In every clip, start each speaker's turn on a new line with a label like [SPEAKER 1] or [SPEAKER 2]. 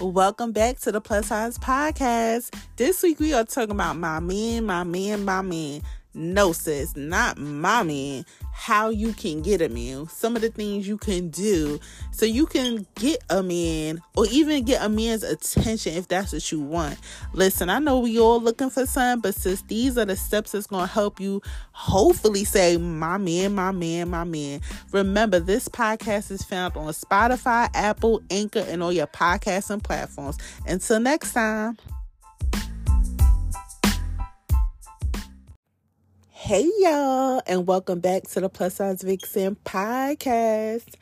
[SPEAKER 1] Welcome back to the Plus Size Podcast. This week we are talking about my man, my man, my man. No, sis, not my man. How you can get a man. Some of the things you can do so you can get a man or even get a man's attention if that's what you want. Listen, I know we all looking for some, but sis, these are the steps that's to help you hopefully say, my man, my man, my man. Remember, this podcast is found on Spotify, Apple, Anchor, and all your podcasting platforms. Until next time. Hey y'all, and welcome back to the Plus Size Vixen podcast.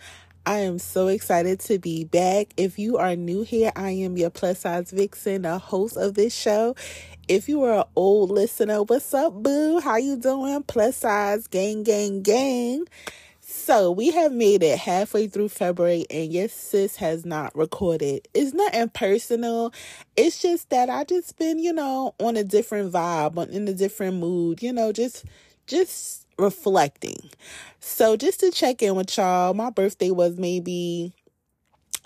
[SPEAKER 1] I am so excited to be back. If you are new here, I am your Plus Size Vixen, the host of this show. If you are an old listener, what's up, boo? How you doing? Plus size, gang, gang, gang. So we have made it halfway through February, and yes, sis has not recorded. It's nothing personal. It's just that I just been, you know, on a different vibe, in a different mood. You know, just, just reflecting. So just to check in with y'all, my birthday was maybe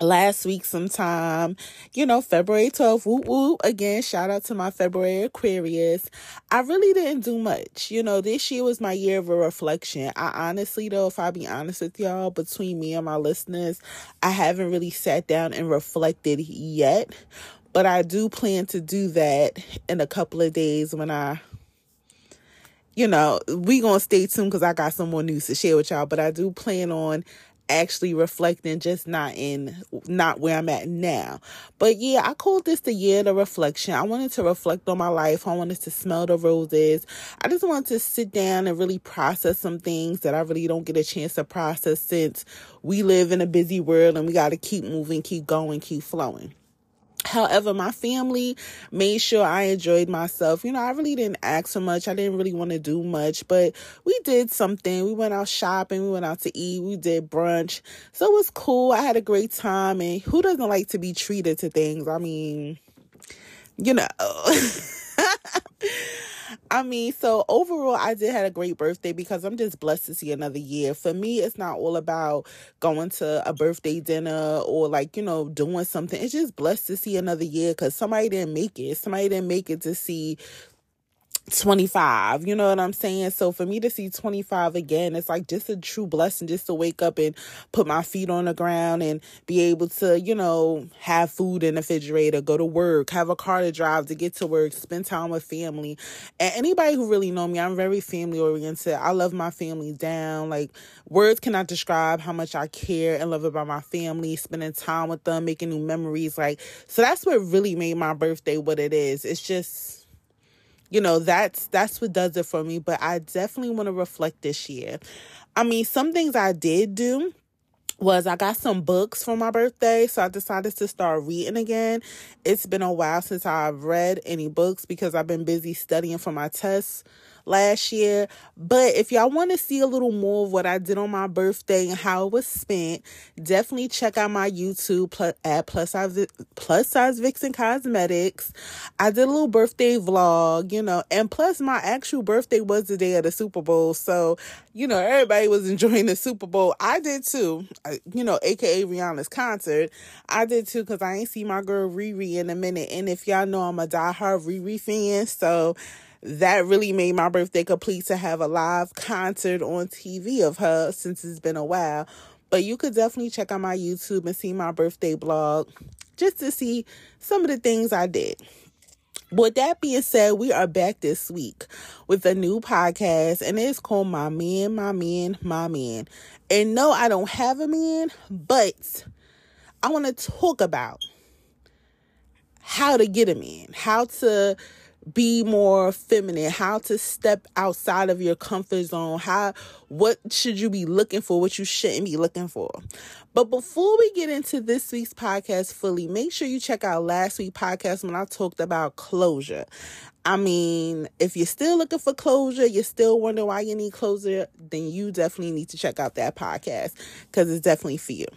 [SPEAKER 1] last week sometime, you know, February 12th, Woo woo. Again, shout out to my February Aquarius. I really didn't do much. You know, this year was my year of a reflection. I honestly, though, if I be honest with y'all, between me and my listeners, I haven't really sat down and reflected yet. But I do plan to do that in a couple of days when I you know, we gonna stay tuned because I got some more news to share with y'all. But I do plan on actually reflecting just not in not where I'm at now. But yeah, I called this the year of reflection. I wanted to reflect on my life. I wanted to smell the roses. I just wanted to sit down and really process some things that I really don't get a chance to process since we live in a busy world and we got to keep moving, keep going, keep flowing. However, my family made sure I enjoyed myself. You know, I really didn't ask so much. I didn't really want to do much, but we did something. We went out shopping. We went out to eat. We did brunch. So it was cool. I had a great time. And who doesn't like to be treated to things? I mean, you know. I mean, so overall, I did had a great birthday because I'm just blessed to see another year. For me, it's not all about going to a birthday dinner or like, you know, doing something. It's just blessed to see another year because somebody didn't make it. Somebody didn't make it to see 25. You know what I'm saying? So for me to see 25 again, it's like just a true blessing just to wake up and put my feet on the ground and be able to, you know, have food in the refrigerator, go to work, have a car to drive to get to work, spend time with family. And anybody who really know me, I'm very family oriented. I love my family down. Like words cannot describe how much I care and love about my family, spending time with them, making new memories. Like so that's what really made my birthday what it is. It's just you know that's that's what does it for me but i definitely want to reflect this year i mean some things i did do was I got some books for my birthday, so I decided to start reading again. It's been a while since I've read any books because I've been busy studying for my tests last year. But if y'all want to see a little more of what I did on my birthday and how it was spent, definitely check out my YouTube plus, at plus size plus size Vixen Cosmetics. I did a little birthday vlog, you know, and plus my actual birthday was the day of the Super Bowl, so you know everybody was enjoying the Super Bowl. I did too, you know, aka Rihanna's concert. I did too because I ain't see my girl Riri in a minute, and if y'all know I'm a diehard Riri fan, so that really made my birthday complete to have a live concert on TV of her since it's been a while. But you could definitely check out my YouTube and see my birthday blog just to see some of the things I did. With that being said, we are back this week with a new podcast, and it's called My Man, My Man, My Man. And no, I don't have a man, but I want to talk about how to get a man, how to be more feminine, how to step outside of your comfort zone, how what should you be looking for, what you shouldn't be looking for. But before we get into this week's podcast fully, make sure you check out last week's podcast when I talked about closure. I mean, if you're still looking for closure, you're still wondering why you need closure, then you definitely need to check out that podcast because it's definitely for you.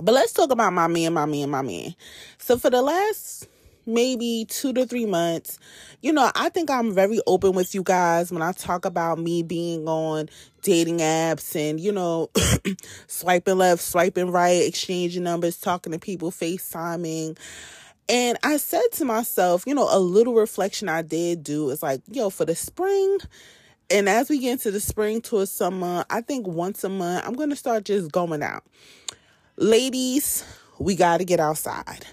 [SPEAKER 1] But let's talk about my man, my man, my man. So for the last maybe two to three months. You know, I think I'm very open with you guys when I talk about me being on dating apps and, you know, swiping left, swiping right, exchanging numbers, talking to people, FaceTiming. And I said to myself, you know, a little reflection I did do is like, yo, for the spring, and as we get into the spring to a summer, I think once a month, I'm going to start just going out. Ladies, we got to get outside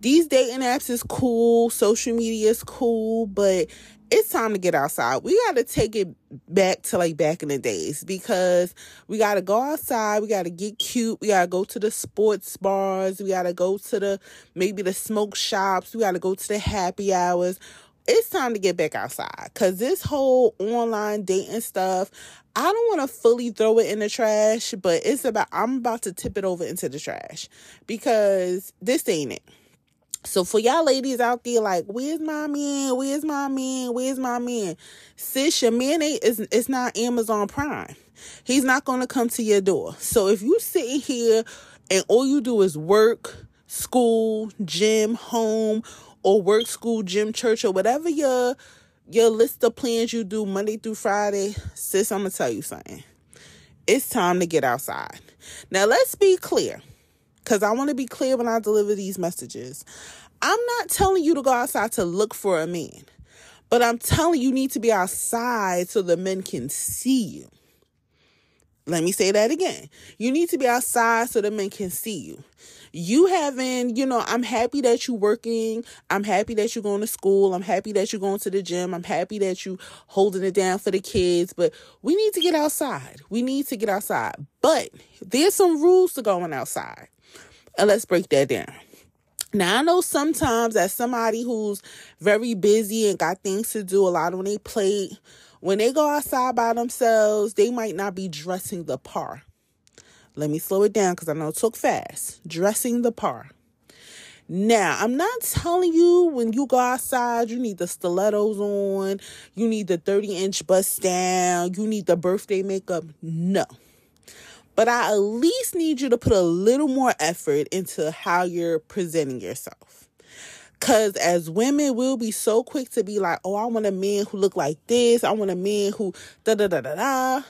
[SPEAKER 1] these dating apps is cool, social media is cool, but it's time to get outside. We got to take it back to like back in the days because we got to go outside. We got to get cute. We got to go to the sports bars. We got to go to the maybe the smoke shops. We got to go to the happy hours. It's time to get back outside because this whole online dating stuff, I don't want to fully throw it in the trash, but it's about, I'm about to tip it over into the trash because this ain't it. So for y'all ladies out there, like, where's my man? Where's my man? Where's my man? Sis, your man ain't is it's not Amazon Prime. He's not gonna come to your door. So if you sitting here and all you do is work, school, gym, home, or work, school, gym, church, or whatever your your list of plans you do Monday through Friday, sis, I'm gonna tell you something. It's time to get outside. Now let's be clear because I want to be clear when I deliver these messages. I'm not telling you to go outside to look for a man, but I'm telling you, need to be outside so the men can see you. Let me say that again. You need to be outside so the men can see you. You haven't, you know, I'm happy that you're working. I'm happy that you're going to school. I'm happy that you're going to the gym. I'm happy that you holding it down for the kids. But we need to get outside. We need to get outside. But there's some rules to going outside. And let's break that down. Now, I know sometimes as somebody who's very busy and got things to do a lot on their plate, when they go outside by themselves, they might not be dressing the par. Let me slow it down because I know it took fast. Dressing the par. Now, I'm not telling you when you go outside, you need the stilettos on, you need the 30 inch bust down, you need the birthday makeup. No but I at least need you to put a little more effort into how you're presenting yourself. Cause as women, we'll be so quick to be like, oh, I want a man who look like this. I want a man who da da da da da.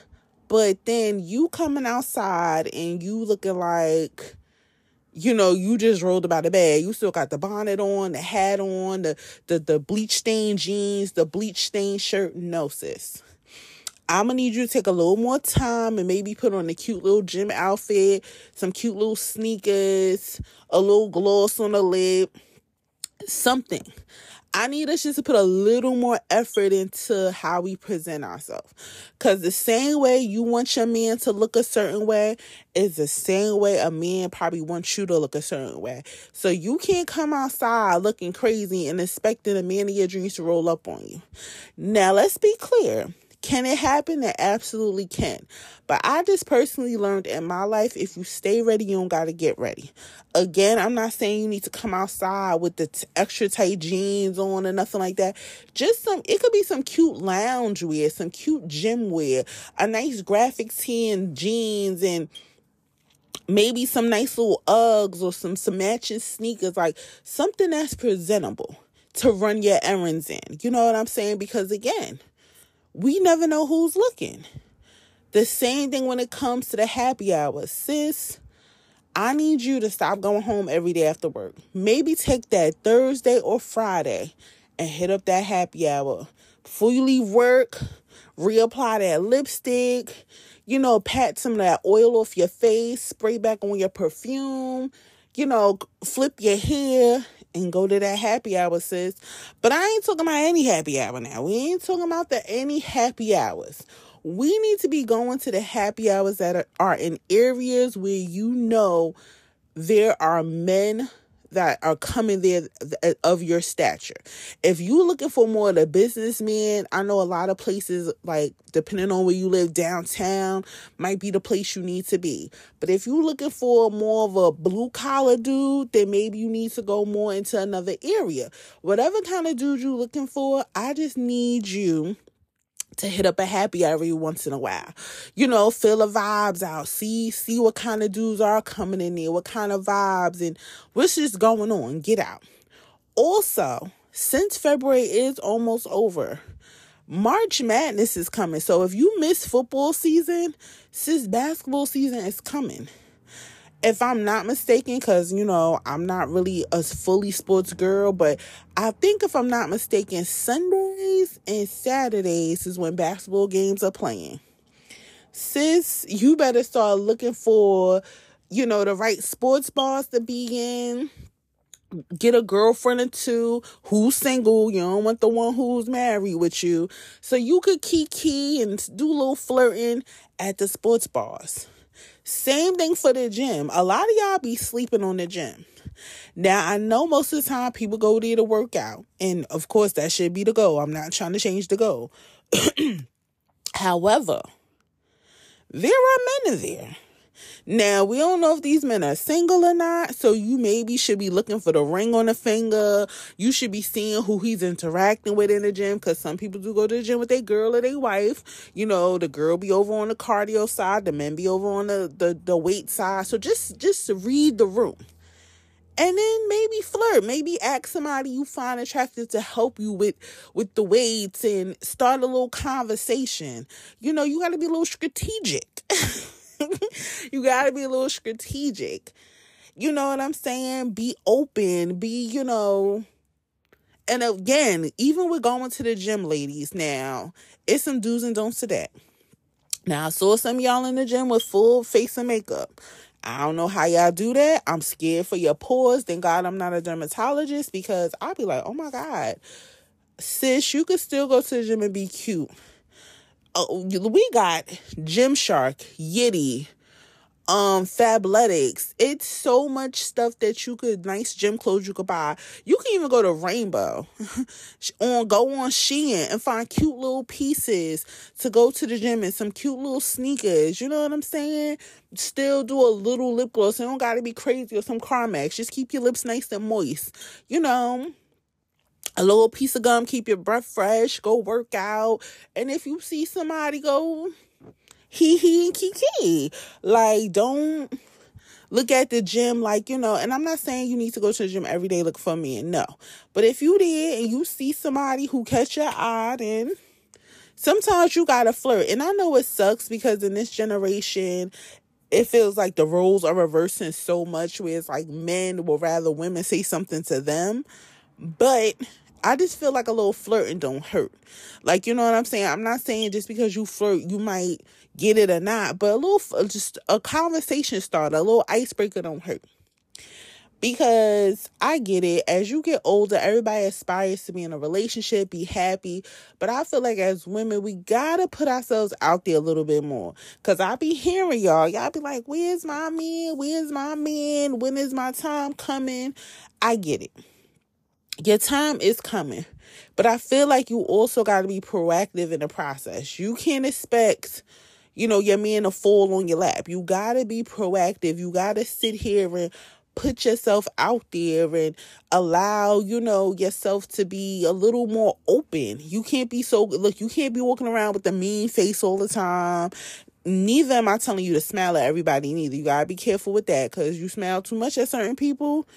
[SPEAKER 1] But then you coming outside and you looking like, you know, you just rolled about a bag. You still got the bonnet on, the hat on, the the the bleach stained jeans, the bleach stained shirt. No, sis. I'm gonna need you to take a little more time and maybe put on a cute little gym outfit, some cute little sneakers, a little gloss on the lip, something. I need us just to put a little more effort into how we present ourselves. Because the same way you want your man to look a certain way is the same way a man probably wants you to look a certain way. So you can't come outside looking crazy and expecting a man of your dreams to roll up on you. Now, let's be clear can it happen? It absolutely can. But I just personally learned in my life if you stay ready, you don't got to get ready. Again, I'm not saying you need to come outside with the t- extra tight jeans on or nothing like that. Just some, it could be some cute lounge wear, some cute gym wear, a nice graphic tee and jeans and maybe some nice little Uggs or some, some matching sneakers, like something that's presentable to run your errands in. You know what I'm saying? Because again, we never know who's looking. The same thing when it comes to the happy hour. Sis, I need you to stop going home every day after work. Maybe take that Thursday or Friday and hit up that happy hour. Before you leave work, reapply that lipstick, you know, pat some of that oil off your face, spray back on your perfume, you know, flip your hair and go to that happy hour, sis. But I ain't talking about any happy hour now. We ain't talking about the any happy hours. We need to be going to the happy hours that are, are in areas where you know there are men that are coming there eh, of your stature. If you're looking for more of the businessman, I know a lot of places, like depending on where you live, downtown might be the place you need to be. But if you're looking for more of a blue collar dude, then maybe you need to go more into another area. Whatever kind of dude you're looking for, I just need you to hit up a happy every once in a while. You know, feel the vibes out. See, see what kind of dudes are coming in there, what kind of vibes and what's just going on. Get out. Also, since February is almost over, March Madness is coming. So if you miss football season, sis basketball season is coming. If I'm not mistaken, because you know, I'm not really a fully sports girl, but I think if I'm not mistaken, Sundays and Saturdays is when basketball games are playing. Sis, you better start looking for, you know, the right sports bars to be in get a girlfriend or two who's single. You don't want the one who's married with you. So you could kiki and do a little flirting at the sports bars. Same thing for the gym. A lot of y'all be sleeping on the gym. Now, I know most of the time people go there to work out. And of course, that should be the goal. I'm not trying to change the goal. However, there are men in there now, we don't know if these men are single or not, so you maybe should be looking for the ring on the finger. You should be seeing who he's interacting with in the gym because some people do go to the gym with their girl or their wife. You know, the girl be over on the cardio side, the men be over on the, the, the weight side. So just just read the room. And then maybe flirt, maybe ask somebody you find attractive to help you with with the weights and start a little conversation. You know, you got to be a little strategic. you got to be a little strategic. You know what I'm saying? Be open, be, you know, and again, even with going to the gym, ladies, now, it's some do's and don'ts to that. Now, I saw some y'all in the gym with full face of makeup. I don't know how y'all do that. I'm scared for your pores. Thank God I'm not a dermatologist because I'll be like, oh my God, sis, you could still go to the gym and be cute oh, we got Gymshark, Yitty, um, Fabletics. It's so much stuff that you could nice gym clothes you could buy. You can even go to Rainbow on go on Shein and find cute little pieces to go to the gym and some cute little sneakers. You know what I'm saying? Still do a little lip gloss. It don't gotta be crazy or some Carmex. Just keep your lips nice and moist. You know a little piece of gum, keep your breath fresh, go work out. And if you see somebody go hee hee and kiki, like don't look at the gym like, you know, and I'm not saying you need to go to the gym every day look for me and no. But if you did and you see somebody who catch your eye, then sometimes you gotta flirt. And I know it sucks because in this generation, it feels like the roles are reversing so much where it's like men will rather women say something to them. But I just feel like a little flirting don't hurt. Like, you know what I'm saying? I'm not saying just because you flirt, you might get it or not, but a little, uh, just a conversation starter, a little icebreaker don't hurt. Because I get it, as you get older, everybody aspires to be in a relationship, be happy. But I feel like as women, we gotta put ourselves out there a little bit more. Cause I be hearing y'all, y'all be like, where's my man? Where's my man? When is my time coming? I get it your time is coming. But I feel like you also got to be proactive in the process. You can't expect, you know, your man to fall on your lap. You got to be proactive. You got to sit here and put yourself out there and allow, you know, yourself to be a little more open. You can't be so, look, you can't be walking around with the mean face all the time. Neither am I telling you to smile at everybody, neither. You got to be careful with that because you smile too much at certain people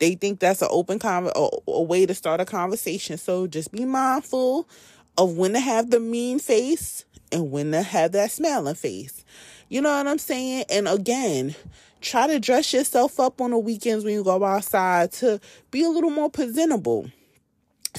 [SPEAKER 1] they think that's an open con a, a way to start a conversation. So just be mindful of when to have the mean face and when to have that smiling face. You know what I'm saying? And again, try to dress yourself up on the weekends when you go outside to be a little more presentable.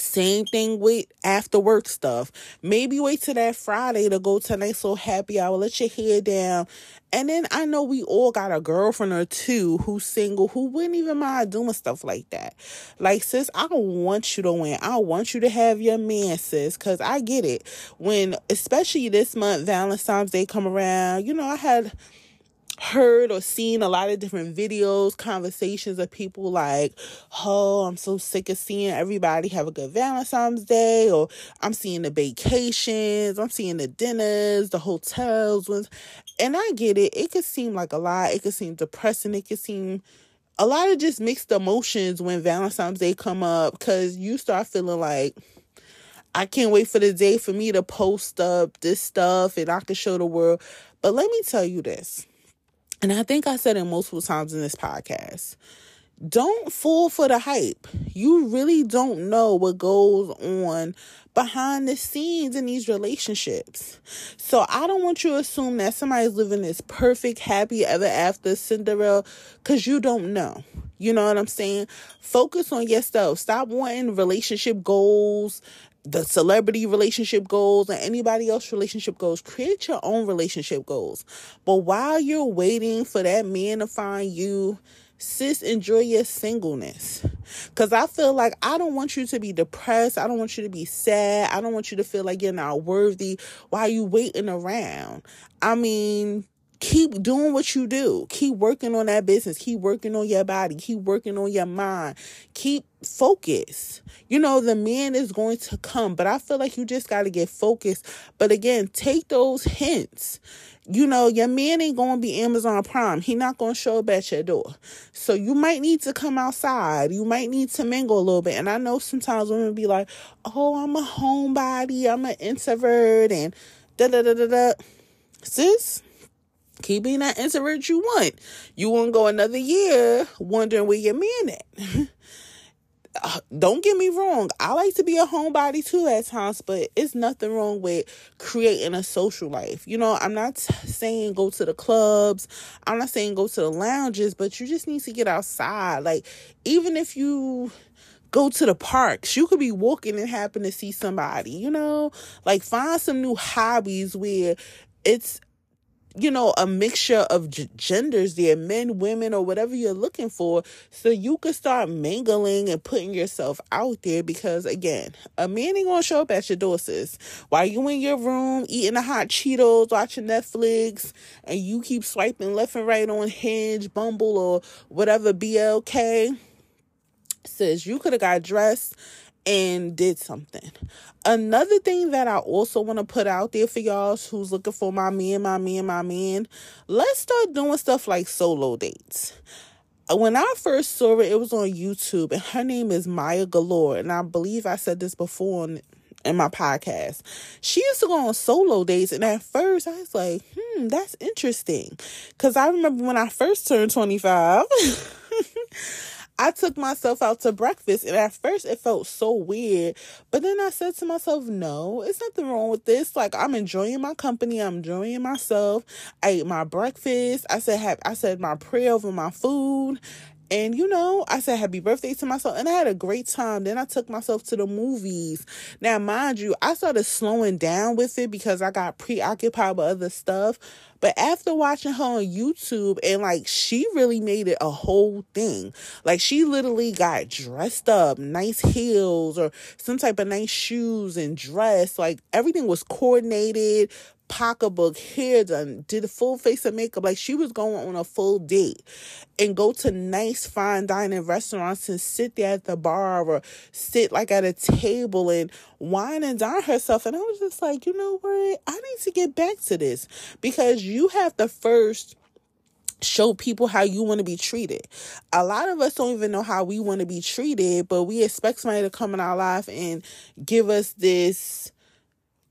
[SPEAKER 1] Same thing with after work stuff. Maybe wait till that Friday to go to nice little happy hour. Let your hair down. And then I know we all got a girlfriend or two who's single who wouldn't even mind doing stuff like that. Like, sis, I don't want you to win. I want you to have your man, sis, because I get it. When, especially this month, Valentine's Day come around, you know, I had heard or seen a lot of different videos, conversations of people like, oh, I'm so sick of seeing everybody have a good Valentine's Day, or I'm seeing the vacations, I'm seeing the dinners, the hotels. And I get it. It could seem like a lot. It could seem depressing. It could seem a lot of just mixed emotions when Valentine's Day come up because you start feeling like, I can't wait for the day for me to post up this stuff and I can show the world. But let me tell you this and I think I said it multiple times in this podcast. don't fall for the hype. You really don't know what goes on behind the scenes in these relationships. So I don't want you to assume that somebody's living this perfect, happy ever after Cinderella because you don't know. You know what I'm saying? Focus on yourself. Stop wanting relationship goals, the celebrity relationship goals, and anybody else relationship goals. Create your own relationship goals. But while you're waiting for that man to find you, sis, enjoy your singleness. Because I feel like I don't want you to be depressed. I don't want you to be sad. I don't want you to feel like you're not worthy while you waiting around. I mean, keep doing what you do. Keep working on that business. Keep working on your body. Keep working on your mind. Keep focus. You know, the man is going to come, but I feel like you just got to get focused. But again, take those hints. You know, your man ain't going to be Amazon Prime. He not going to show up at your door. So you might need to come outside. You might need to mingle a little bit. And I know sometimes women be like, "Oh, I'm a homebody. I'm an introvert and da da da da da." Sis, keep being that introvert you want. You won't go another year wondering where your man at. uh, don't get me wrong. I like to be a homebody too at times, but it's nothing wrong with creating a social life. You know, I'm not saying go to the clubs. I'm not saying go to the lounges, but you just need to get outside. Like, even if you go to the parks. You could be walking and happen to see somebody, you know? Like find some new hobbies where it's you know, a mixture of g- genders there, men, women, or whatever you're looking for, so you can start mingling and putting yourself out there. Because again, a man ain't gonna show up at your door, sis. While you in your room eating the hot Cheetos, watching Netflix, and you keep swiping left and right on Hinge, Bumble, or whatever BLK, says you could have got dressed and did something. Another thing that I also want to put out there for y'all who's looking for my man, my man, my man, let's start doing stuff like solo dates. When I first saw it, it was on YouTube, and her name is Maya Galore, and I believe I said this before on, in my podcast. She used to go on solo dates, and at first I was like, hmm, that's interesting. Because I remember when I first turned 25. I took myself out to breakfast and at first it felt so weird. But then I said to myself, no, it's nothing wrong with this. Like I'm enjoying my company. I'm enjoying myself. I ate my breakfast. I said I said my prayer over my food. And you know, I said happy birthday to myself and I had a great time. Then I took myself to the movies. Now, mind you, I started slowing down with it because I got preoccupied with other stuff. But after watching her on YouTube and like she really made it a whole thing. Like she literally got dressed up, nice heels or some type of nice shoes and dress. Like everything was coordinated, pocketbook, hair done, did a full face of makeup. Like she was going on a full date and go to nice fine dining restaurants and sit there at the bar or sit like at a table and wine and dine herself. And I was just like, you know what? I need to get back to this because you have to first show people how you want to be treated. A lot of us don't even know how we want to be treated, but we expect somebody to come in our life and give us this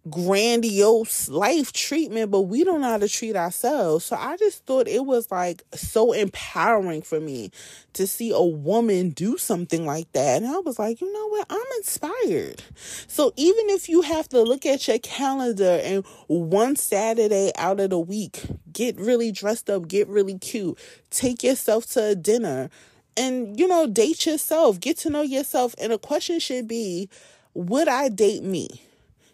[SPEAKER 1] grandiose life treatment, but we don't know how to treat ourselves. So I just thought it was like so empowering for me to see a woman do something like that. And I was like, you know what? I'm inspired. So even if you have to look at your calendar and one Saturday out of the week, get really dressed up, get really cute, take yourself to a dinner, and you know, date yourself, get to know yourself. And the question should be, would I date me?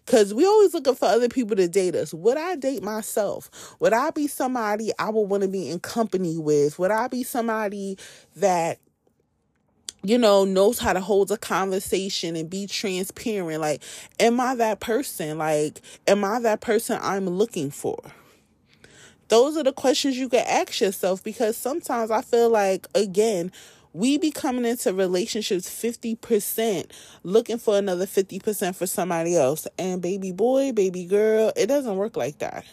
[SPEAKER 1] Cause we always looking for other people to date us. Would I date myself? Would I be somebody I would want to be in company with? Would I be somebody that you know, knows how to hold a conversation and be transparent. Like, am I that person? Like, am I that person I'm looking for? Those are the questions you can ask yourself because sometimes I feel like, again, we be coming into relationships 50% looking for another 50% for somebody else. And baby boy baby girl it doesn't work like that.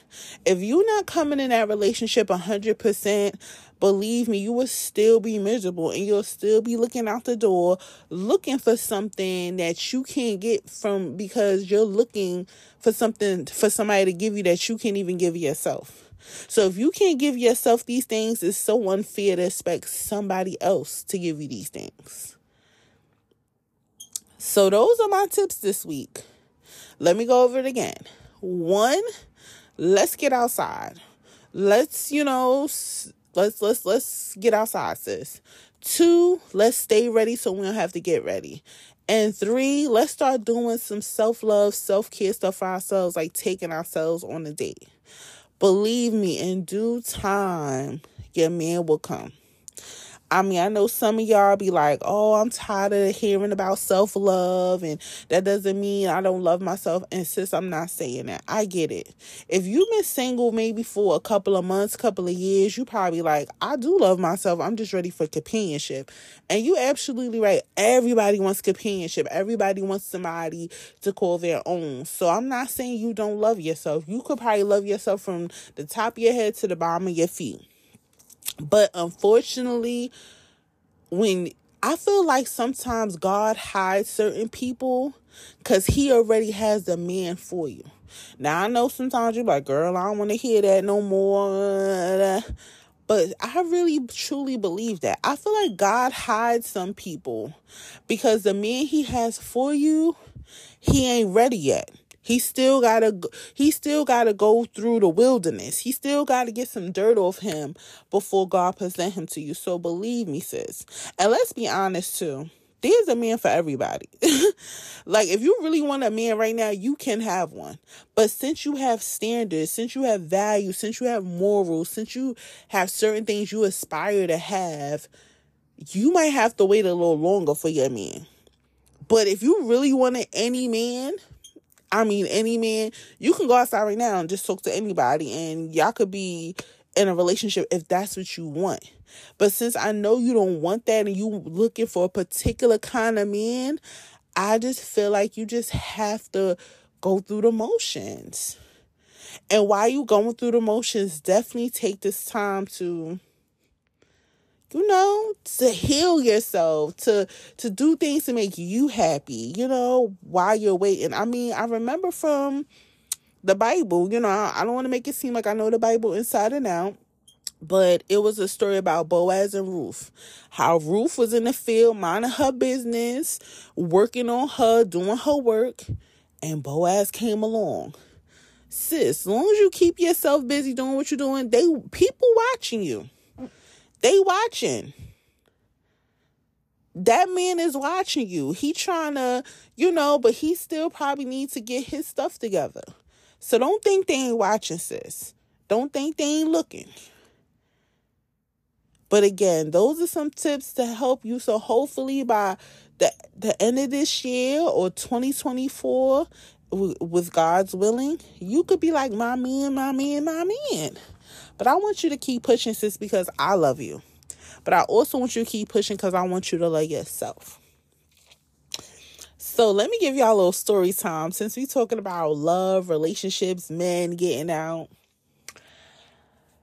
[SPEAKER 1] If you're not coming in that relationship 100% believe me you will still be miserable and you'll still be looking out the door looking for something that you can't get from because you're looking for something for somebody to give you that you can't even give yourself So if you can't give yourself these things, it's so unfair to expect somebody else to give you these things. So those are my tips this week. Let me go over it again. One, let's get outside. Let's, you know, let's let's let's get outside, sis. Two, let's stay ready so we don't have to get ready. And three, let's start doing some self love, self care stuff for ourselves, like taking ourselves on a date. Believe me, in due time, your man will come. I mean, I know some of y'all be like, oh, I'm tired of hearing about self love, and that doesn't mean I don't love myself. And sis, I'm not saying that. I get it. If you've been single maybe for a couple of months, couple of years, you probably like, I do love myself. I'm just ready for companionship. And you absolutely right. Everybody wants companionship. Everybody wants somebody to call their own. So I'm not saying you don't love yourself. You could probably love yourself from the top of your head to the bottom of your feet. But unfortunately, when I feel like sometimes God hides certain people because He already has the man for you. Now I know sometimes you're like, girl, I don't want to hear that no more. But I really truly believe that. I feel like God hides some people because the man he has for you, he ain't ready yet. He still gotta he still gotta go through the wilderness. He still gotta get some dirt off him before God present him to you. So believe me, sis. And let's be honest too. There's a man for everybody. like if you really want a man right now, you can have one. But since you have standards, since you have values, since you have morals, since you have certain things you aspire to have, you might have to wait a little longer for your man. But if you really wanted any man, I mean, any man, you can go outside right now and just talk to anybody, and y'all could be in a relationship if that's what you want. But since I know you don't want that and you looking for a particular kind of man, I just feel like you just have to go through the motions. And while you going through the motions, definitely take this time to you know to heal yourself to to do things to make you happy you know while you're waiting i mean i remember from the bible you know i don't want to make it seem like i know the bible inside and out but it was a story about Boaz and Ruth. How Ruth was in the field minding her business, working on her, doing her work, and Boaz came along. Sis, as long as you keep yourself busy doing what you're doing, they people watching you. They watching. That man is watching you. He trying to, you know, but he still probably needs to get his stuff together. So don't think they ain't watching, sis. Don't think they ain't looking. But again, those are some tips to help you. So hopefully by the the end of this year or 2024, with God's willing, you could be like my man, my man, my man. But I want you to keep pushing, sis, because I love you. But I also want you to keep pushing because I want you to love yourself. So let me give y'all a little story time since we talking about love, relationships, men getting out.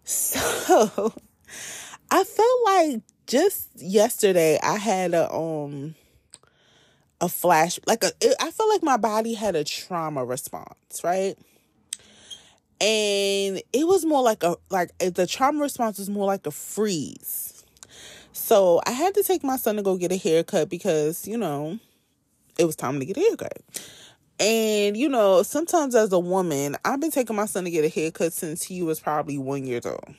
[SPEAKER 1] So I felt like just yesterday I had a um a flash like a I felt like my body had a trauma response, right? And it was more like a like the trauma response was more like a freeze. So i had to take my son to go get a haircut because you know it was time to get a haircut. And you know sometimes as a woman i've been taking my son to get a haircut since he was probably one years old.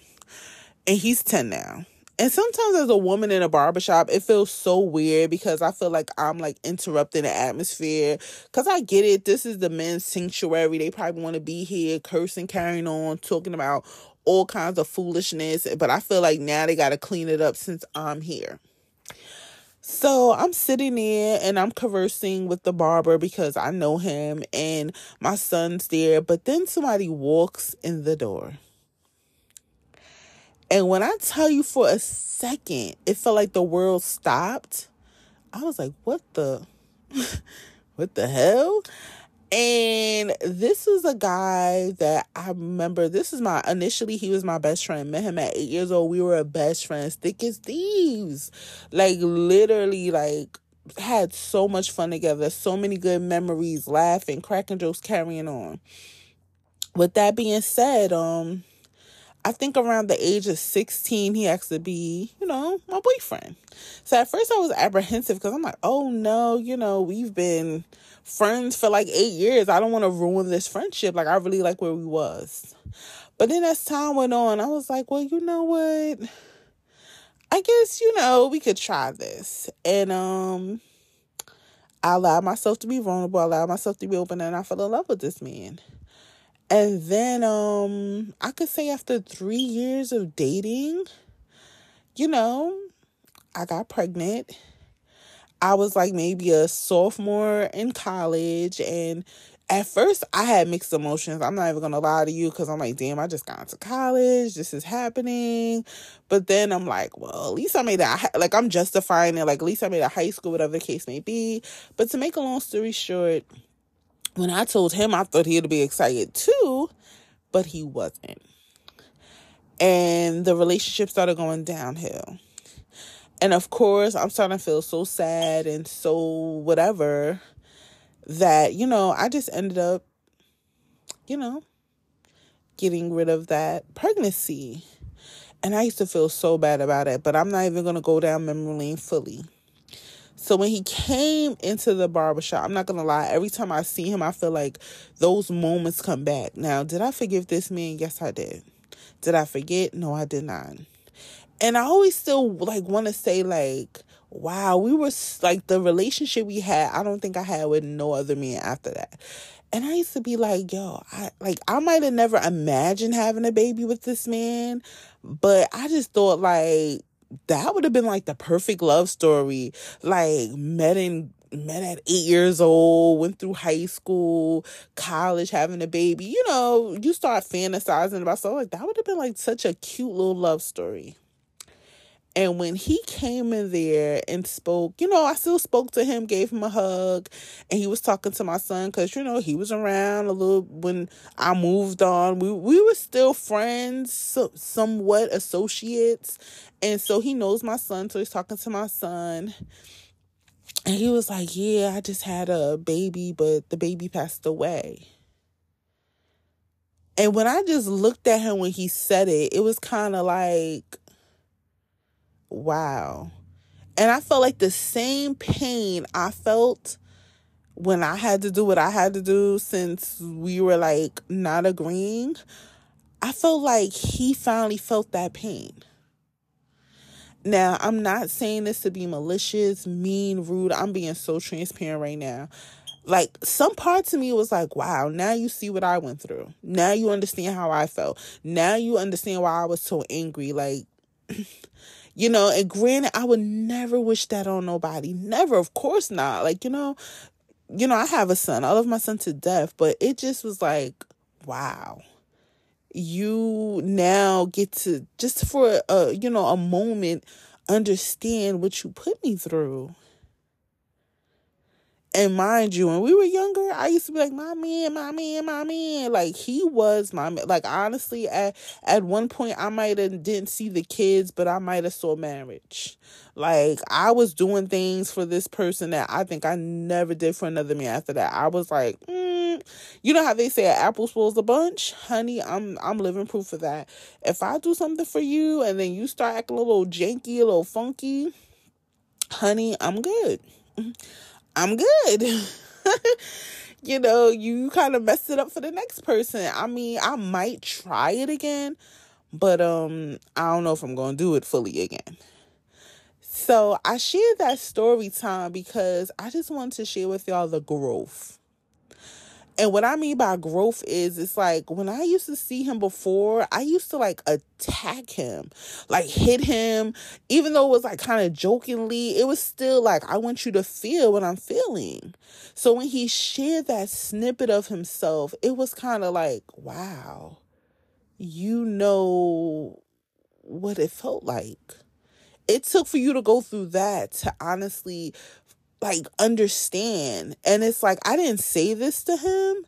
[SPEAKER 1] And he's 10 now and sometimes as a woman in a barbershop, it feels so weird because I feel like I'm like interrupting the atmosphere. Cause I get it. This is the men's sanctuary. They probably want to be here cursing, carrying on, talking about all kinds of foolishness. But I feel like now they got to clean it up since I'm here. So I'm sitting there and I'm conversing with the barber because I know him and my son's there. But then somebody walks in the door. And when I tell you for a second, it felt like the world stopped. I was like, what the what the hell? And this is a guy that I remember. This is my initially he was my best friend. Met him at eight years old. We were best friends, thick as thieves. Like literally, like had so much fun together, so many good memories, laughing, cracking jokes, carrying on. With that being said, um, I think around the age of 16, he asked to be, you know, my boyfriend. So at first I was apprehensive because I'm like, oh no, you know, we've been friends for like eight years. I don't want to ruin this friendship. Like I really like where we was. But then as time went on, I was like, well, you know what? I guess, you know, we could try this. And um I allowed myself to be vulnerable, I allowed myself to be open, and I fell in love with this man. And then um I could say after 3 years of dating, you know, I got pregnant. I was like maybe a sophomore in college and at first I had mixed emotions. I'm not even gonna lie to you because I'm like, damn, I just got into college. This is happening. But then I'm like, well, at least I made that. Like I'm justifying it. Like at least I made a high school, whatever the case may be. But to make a long story short, when I told him I thought he'd be excited too, but he wasn't. And the relationship started going downhill. And of course, I'm starting to feel so sad and so whatever that, you know, I just ended up, you know, getting rid of that pregnancy. And I used to feel so bad about it, but I'm not even going to go down memory lane fully. So when he came into the barbershop, I'm not gonna lie, every time I see him, I feel like those moments come back. Now, did I forgive this man? Yes, I did. Did I forget? No, I did not. And I always still like want to say like, wow, we were like the relationship we had. I don't think I had with no other man after that. And I used to be like, yo, I like I might have never imagined having a baby with this man, but I just thought like that would have been like the perfect love story. Like met in met at eight years old, went through high school, college, having a baby. You know, you start fantasizing about stuff like that would have been like such a cute little love story. And when he came in there and spoke, you know, I still spoke to him, gave him a hug, and he was talking to my son because, you know, he was around a little when I moved on. We we were still friends, so, somewhat associates. And so he knows my son, so he's talking to my son. And he was like, Yeah, I just had a baby, but the baby passed away. And when I just looked at him when he said it, it was kind of like, wow. And I felt like the same pain I felt when I had to do what I had to do since we were like not agreeing. I felt like he finally felt that pain. Now, I'm not saying this to be malicious, mean, rude. I'm being so transparent right now. Like some parts of me was like, wow, now you see what I went through. Now you understand how I felt. Now you understand why I was so angry. Like, you know, and granted, I would never wish that on nobody. Never, of course not. Like, you know, you know, I have a son. I love my son to death, but it just was like, wow. You now get to just for a you know a moment understand what you put me through. And mind you, when we were younger, I used to be like, my man, my man, my man. Like he was my man. Like honestly, at at one point I might have didn't see the kids, but I might have saw marriage. Like I was doing things for this person that I think I never did for another man after that. I was like, mm. you know how they say an apple spoils a bunch? Honey, I'm I'm living proof of that. If I do something for you and then you start acting a little janky, a little funky, honey, I'm good. I'm good. you know, you kind of messed it up for the next person. I mean, I might try it again, but um I don't know if I'm going to do it fully again. So, I shared that story time because I just wanted to share with y'all the growth and what I mean by growth is it's like when I used to see him before, I used to like attack him, like hit him, even though it was like kind of jokingly, it was still like, I want you to feel what I'm feeling. So when he shared that snippet of himself, it was kind of like, wow, you know what it felt like. It took for you to go through that to honestly like understand. And it's like I didn't say this to him,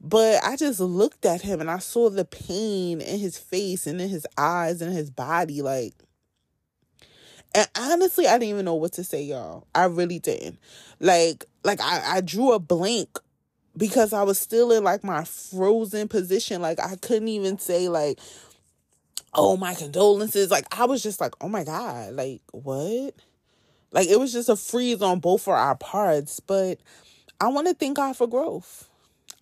[SPEAKER 1] but I just looked at him and I saw the pain in his face and in his eyes and his body like and honestly, I didn't even know what to say, y'all. I really didn't. Like, like I, I drew a blank because I was still in like my frozen position. Like I couldn't even say like oh, my condolences. Like, I was just like, oh my God, like, what? Like, it was just a freeze on both of our parts. But I want to thank God for growth.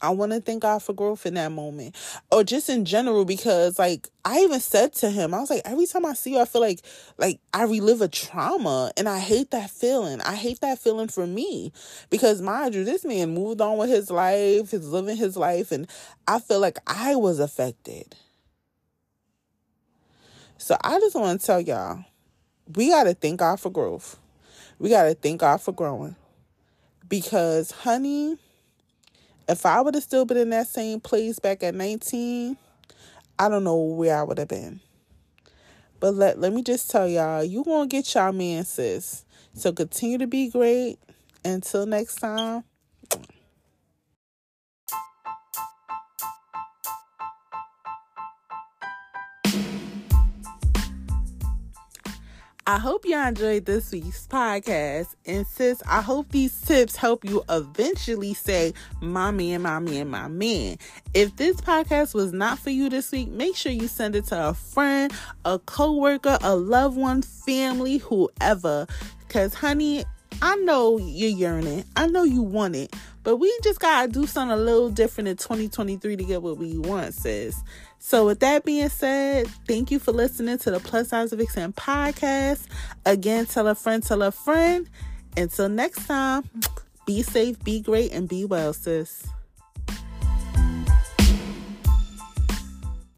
[SPEAKER 1] I want to thank God for growth in that moment or just in general because like I even said to him I was like every time I see you I feel like like I relive a trauma and I hate that feeling. I hate that feeling for me because mind you this man moved on with his life, he's living his life and I feel like I was affected. So I just want to tell y'all we got to thank God for growth. We got to thank God for growing because honey if I would have still been in that same place back at 19, I don't know where I would have been. But let let me just tell y'all, you gonna get y'all man, sis. So continue to be great. Until next time. I hope y'all enjoyed this week's podcast. And sis, I hope these tips help you eventually say, My man, My man, my man. If this podcast was not for you this week, make sure you send it to a friend, a coworker, a loved one, family, whoever. Because, honey, I know you're yearning. I know you want it. But we just gotta do something a little different in 2023 to get what we want, sis. So, with that being said, thank you for listening to the Plus Size of Vixen podcast. Again, tell a friend, tell a friend. Until next time, be safe, be great, and be well, sis.